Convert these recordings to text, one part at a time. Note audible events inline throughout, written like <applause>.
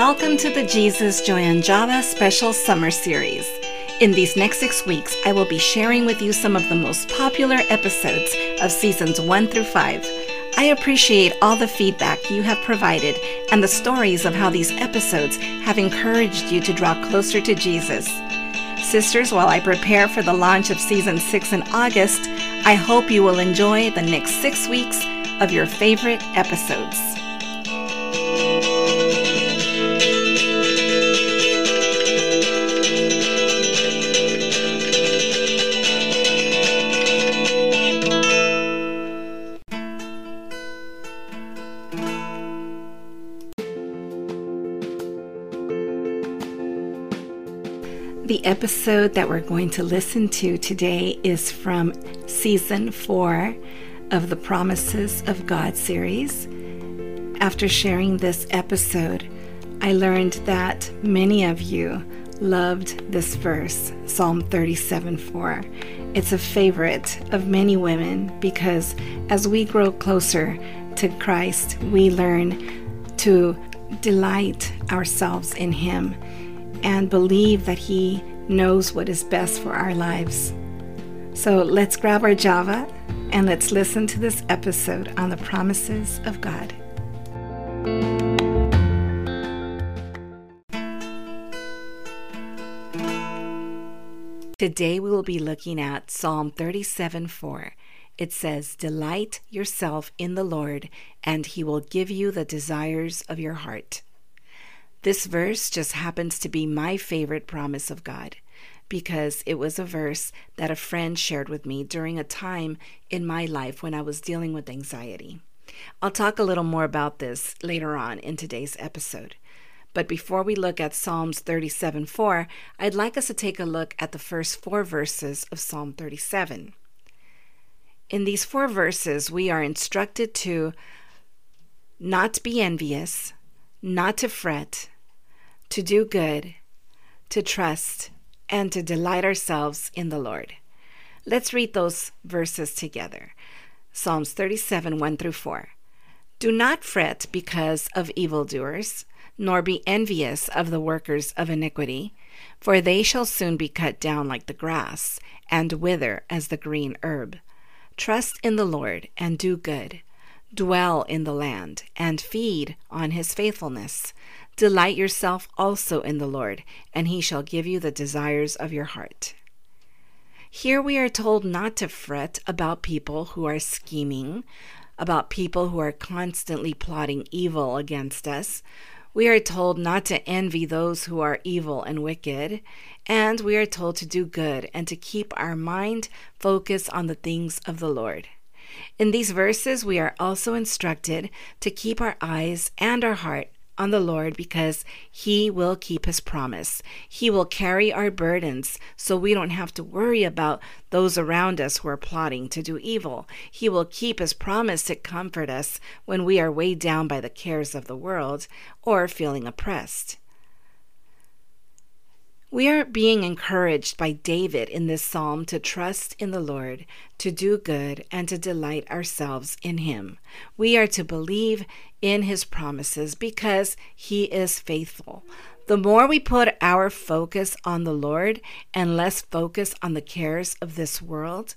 Welcome to the Jesus Joy and Java Special Summer Series. In these next six weeks, I will be sharing with you some of the most popular episodes of seasons one through five. I appreciate all the feedback you have provided and the stories of how these episodes have encouraged you to draw closer to Jesus. Sisters, while I prepare for the launch of season six in August, I hope you will enjoy the next six weeks of your favorite episodes. The episode that we're going to listen to today is from season four of the Promises of God series. After sharing this episode, I learned that many of you loved this verse, Psalm 37 4. It's a favorite of many women because as we grow closer to Christ, we learn to delight ourselves in Him and believe that He knows what is best for our lives. So let's grab our Java and let's listen to this episode on the promises of God. Today we will be looking at Psalm 37 4. It says, Delight yourself in the Lord, and he will give you the desires of your heart. This verse just happens to be my favorite promise of God because it was a verse that a friend shared with me during a time in my life when I was dealing with anxiety. I'll talk a little more about this later on in today's episode. But before we look at Psalms 37 4, I'd like us to take a look at the first four verses of Psalm 37. In these four verses, we are instructed to not be envious, not to fret, to do good, to trust, and to delight ourselves in the Lord. Let's read those verses together. Psalms 37 1 through 4. Do not fret because of evildoers, nor be envious of the workers of iniquity, for they shall soon be cut down like the grass, and wither as the green herb. Trust in the Lord and do good. Dwell in the land and feed on his faithfulness. Delight yourself also in the Lord, and he shall give you the desires of your heart. Here we are told not to fret about people who are scheming, about people who are constantly plotting evil against us. We are told not to envy those who are evil and wicked, and we are told to do good and to keep our mind focused on the things of the Lord. In these verses, we are also instructed to keep our eyes and our heart on the Lord because He will keep His promise. He will carry our burdens so we don't have to worry about those around us who are plotting to do evil. He will keep His promise to comfort us when we are weighed down by the cares of the world or feeling oppressed. We are being encouraged by David in this psalm to trust in the Lord, to do good, and to delight ourselves in Him. We are to believe in His promises because He is faithful. The more we put our focus on the Lord and less focus on the cares of this world,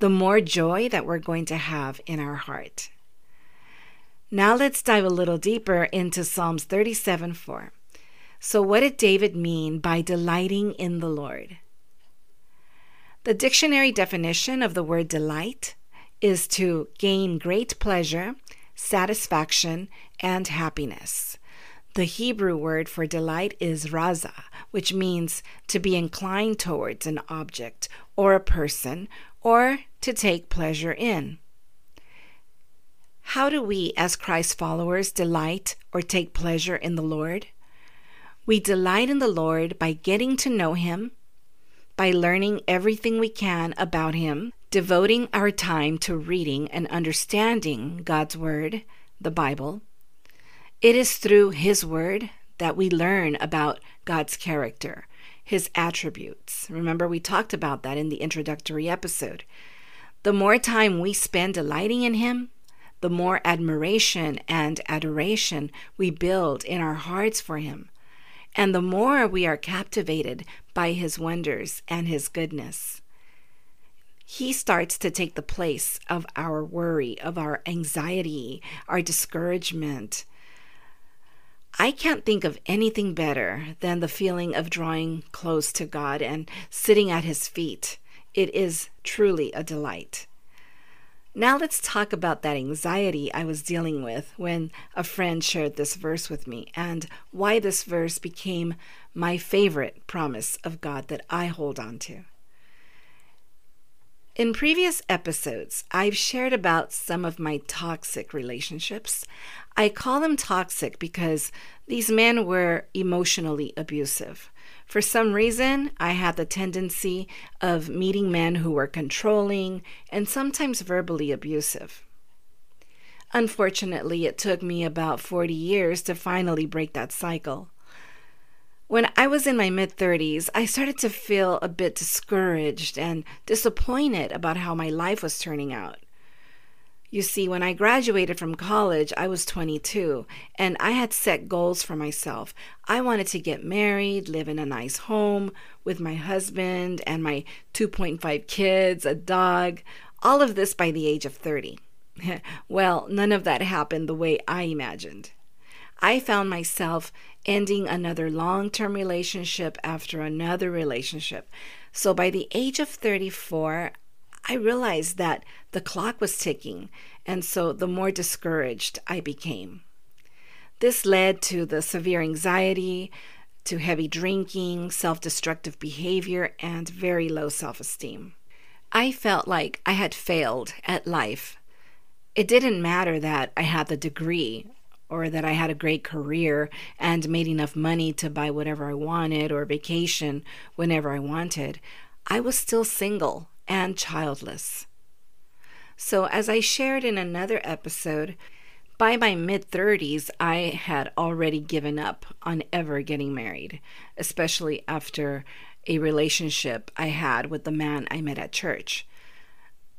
the more joy that we're going to have in our heart. Now let's dive a little deeper into Psalms 37 4. So, what did David mean by delighting in the Lord? The dictionary definition of the word delight is to gain great pleasure, satisfaction, and happiness. The Hebrew word for delight is raza, which means to be inclined towards an object or a person or to take pleasure in. How do we, as Christ followers, delight or take pleasure in the Lord? We delight in the Lord by getting to know Him, by learning everything we can about Him, devoting our time to reading and understanding God's Word, the Bible. It is through His Word that we learn about God's character, His attributes. Remember, we talked about that in the introductory episode. The more time we spend delighting in Him, the more admiration and adoration we build in our hearts for Him, and the more we are captivated by His wonders and His goodness. He starts to take the place of our worry, of our anxiety, our discouragement. I can't think of anything better than the feeling of drawing close to God and sitting at His feet. It is truly a delight. Now let's talk about that anxiety I was dealing with when a friend shared this verse with me and why this verse became my favorite promise of God that I hold on to. In previous episodes, I've shared about some of my toxic relationships. I call them toxic because these men were emotionally abusive. For some reason, I had the tendency of meeting men who were controlling and sometimes verbally abusive. Unfortunately, it took me about 40 years to finally break that cycle. When I was in my mid 30s, I started to feel a bit discouraged and disappointed about how my life was turning out. You see, when I graduated from college, I was 22 and I had set goals for myself. I wanted to get married, live in a nice home with my husband and my 2.5 kids, a dog, all of this by the age of 30. <laughs> well, none of that happened the way I imagined. I found myself ending another long term relationship after another relationship. So by the age of 34, I realized that the clock was ticking, and so the more discouraged I became. This led to the severe anxiety, to heavy drinking, self destructive behavior, and very low self esteem. I felt like I had failed at life. It didn't matter that I had the degree or that I had a great career and made enough money to buy whatever I wanted or vacation whenever I wanted, I was still single and childless. So, as I shared in another episode, by my mid 30s, I had already given up on ever getting married, especially after a relationship I had with the man I met at church.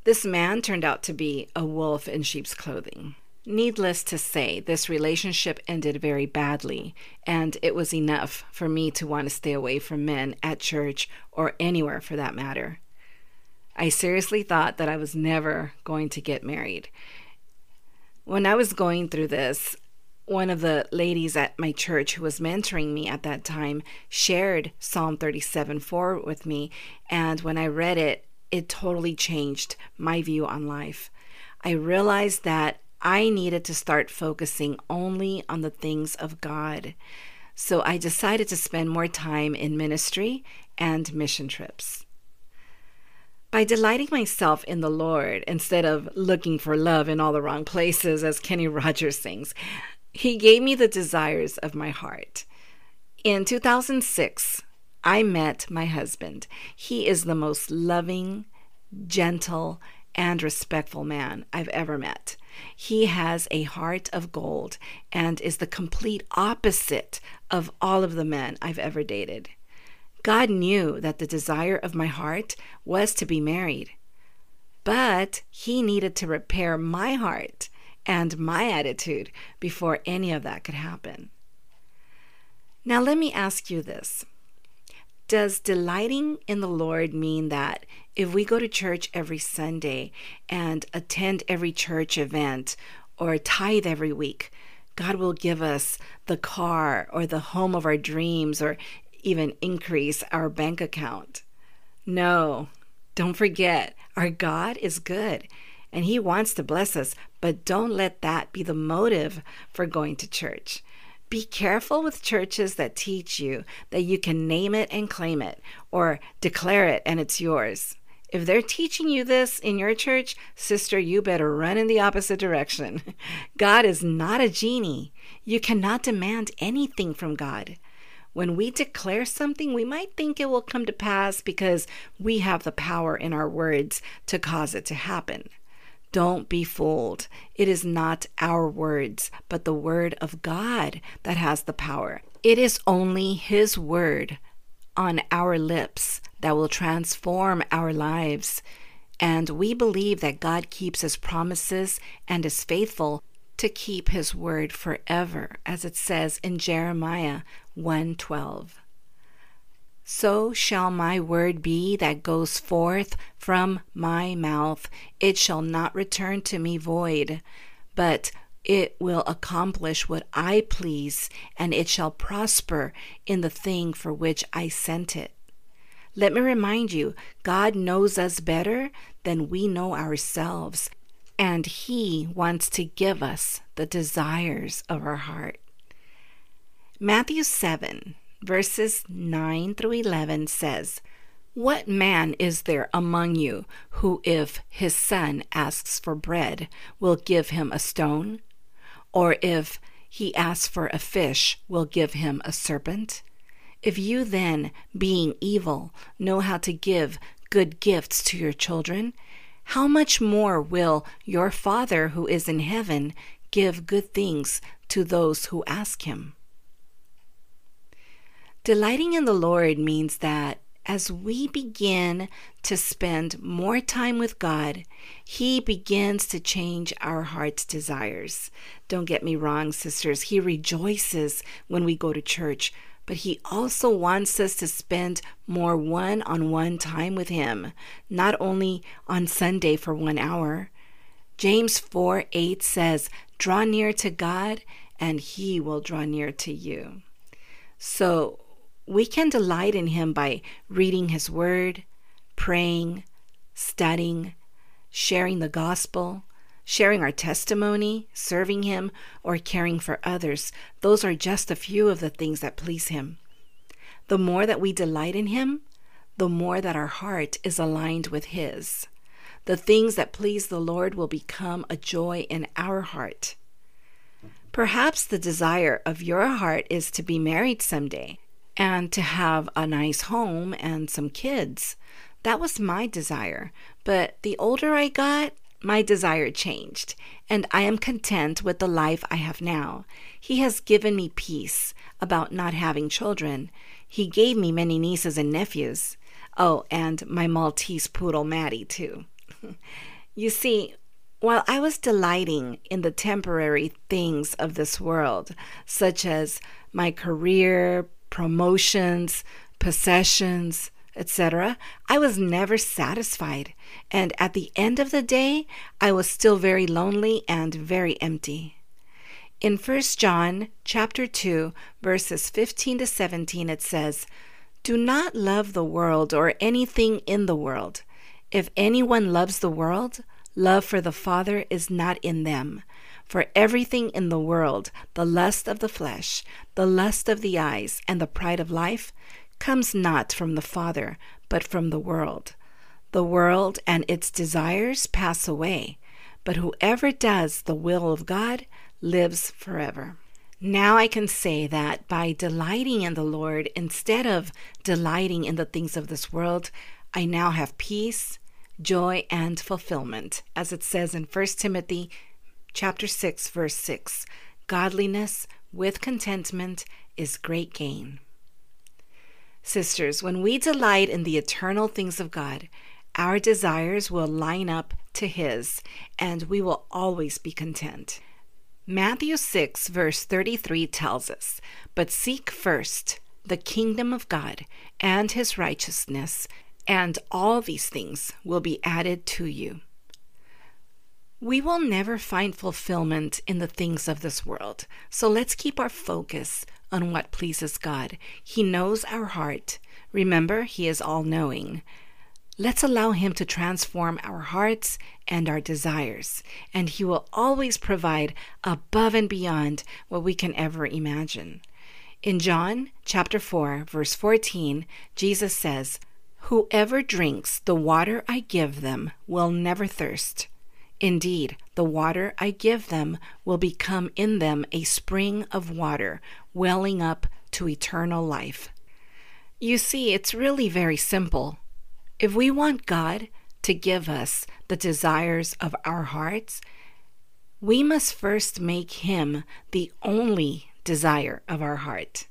This man turned out to be a wolf in sheep's clothing. Needless to say, this relationship ended very badly, and it was enough for me to want to stay away from men at church or anywhere for that matter. I seriously thought that I was never going to get married. When I was going through this, one of the ladies at my church who was mentoring me at that time shared Psalm 37 4 with me, and when I read it, it totally changed my view on life. I realized that I needed to start focusing only on the things of God. So I decided to spend more time in ministry and mission trips. By delighting myself in the Lord instead of looking for love in all the wrong places, as Kenny <laughs> Rogers sings, He gave me the desires of my heart. In 2006, I met my husband. He is the most loving, gentle, and respectful man I've ever met. He has a heart of gold and is the complete opposite of all of the men I've ever dated. God knew that the desire of my heart was to be married, but He needed to repair my heart and my attitude before any of that could happen. Now, let me ask you this Does delighting in the Lord mean that if we go to church every Sunday and attend every church event or tithe every week, God will give us the car or the home of our dreams or even increase our bank account. No, don't forget, our God is good and He wants to bless us, but don't let that be the motive for going to church. Be careful with churches that teach you that you can name it and claim it or declare it and it's yours. If they're teaching you this in your church, sister, you better run in the opposite direction. <laughs> God is not a genie. You cannot demand anything from God. When we declare something, we might think it will come to pass because we have the power in our words to cause it to happen. Don't be fooled. It is not our words, but the word of God that has the power. It is only His word on our lips that will transform our lives And we believe that God keeps his promises and is faithful to keep his word forever, as it says in Jeremiah 1:12. So shall my word be that goes forth from my mouth. It shall not return to me void, but it will accomplish what I please, and it shall prosper in the thing for which I sent it. Let me remind you, God knows us better than we know ourselves, and He wants to give us the desires of our heart. Matthew 7 verses 9 through 11 says, What man is there among you who, if his son asks for bread, will give him a stone? Or if he asks for a fish, will give him a serpent? If you then, being evil, know how to give good gifts to your children, how much more will your Father who is in heaven give good things to those who ask him? Delighting in the Lord means that as we begin to spend more time with God, He begins to change our heart's desires. Don't get me wrong, sisters, He rejoices when we go to church, but He also wants us to spend more one on one time with Him, not only on Sunday for one hour. James 4 8 says, Draw near to God, and He will draw near to you. So, we can delight in Him by reading His Word, praying, studying, sharing the gospel, sharing our testimony, serving Him, or caring for others. Those are just a few of the things that please Him. The more that we delight in Him, the more that our heart is aligned with His. The things that please the Lord will become a joy in our heart. Perhaps the desire of your heart is to be married someday and to have a nice home and some kids. That was my desire. But the older I got, my desire changed, and I am content with the life I have now. He has given me peace about not having children. He gave me many nieces and nephews. Oh, and my Maltese poodle Maddie, too. <laughs> you see, while I was delighting in the temporary things of this world, such as my career, promotions, possessions, etc., I was never satisfied. And at the end of the day, I was still very lonely and very empty. In 1 John chapter 2, verses 15 to 17 it says, "Do not love the world or anything in the world. If anyone loves the world, love for the Father is not in them." For everything in the world, the lust of the flesh, the lust of the eyes, and the pride of life, comes not from the Father, but from the world. The world and its desires pass away, but whoever does the will of God lives forever. Now I can say that by delighting in the Lord instead of delighting in the things of this world, I now have peace, joy, and fulfillment, as it says in 1 Timothy chapter 6 verse 6 godliness with contentment is great gain sisters when we delight in the eternal things of god our desires will line up to his and we will always be content matthew 6 verse 33 tells us but seek first the kingdom of god and his righteousness and all these things will be added to you we will never find fulfillment in the things of this world. So let's keep our focus on what pleases God. He knows our heart. Remember, He is all knowing. Let's allow Him to transform our hearts and our desires, and He will always provide above and beyond what we can ever imagine. In John chapter 4, verse 14, Jesus says, Whoever drinks the water I give them will never thirst. Indeed, the water I give them will become in them a spring of water, welling up to eternal life. You see, it's really very simple. If we want God to give us the desires of our hearts, we must first make Him the only desire of our heart.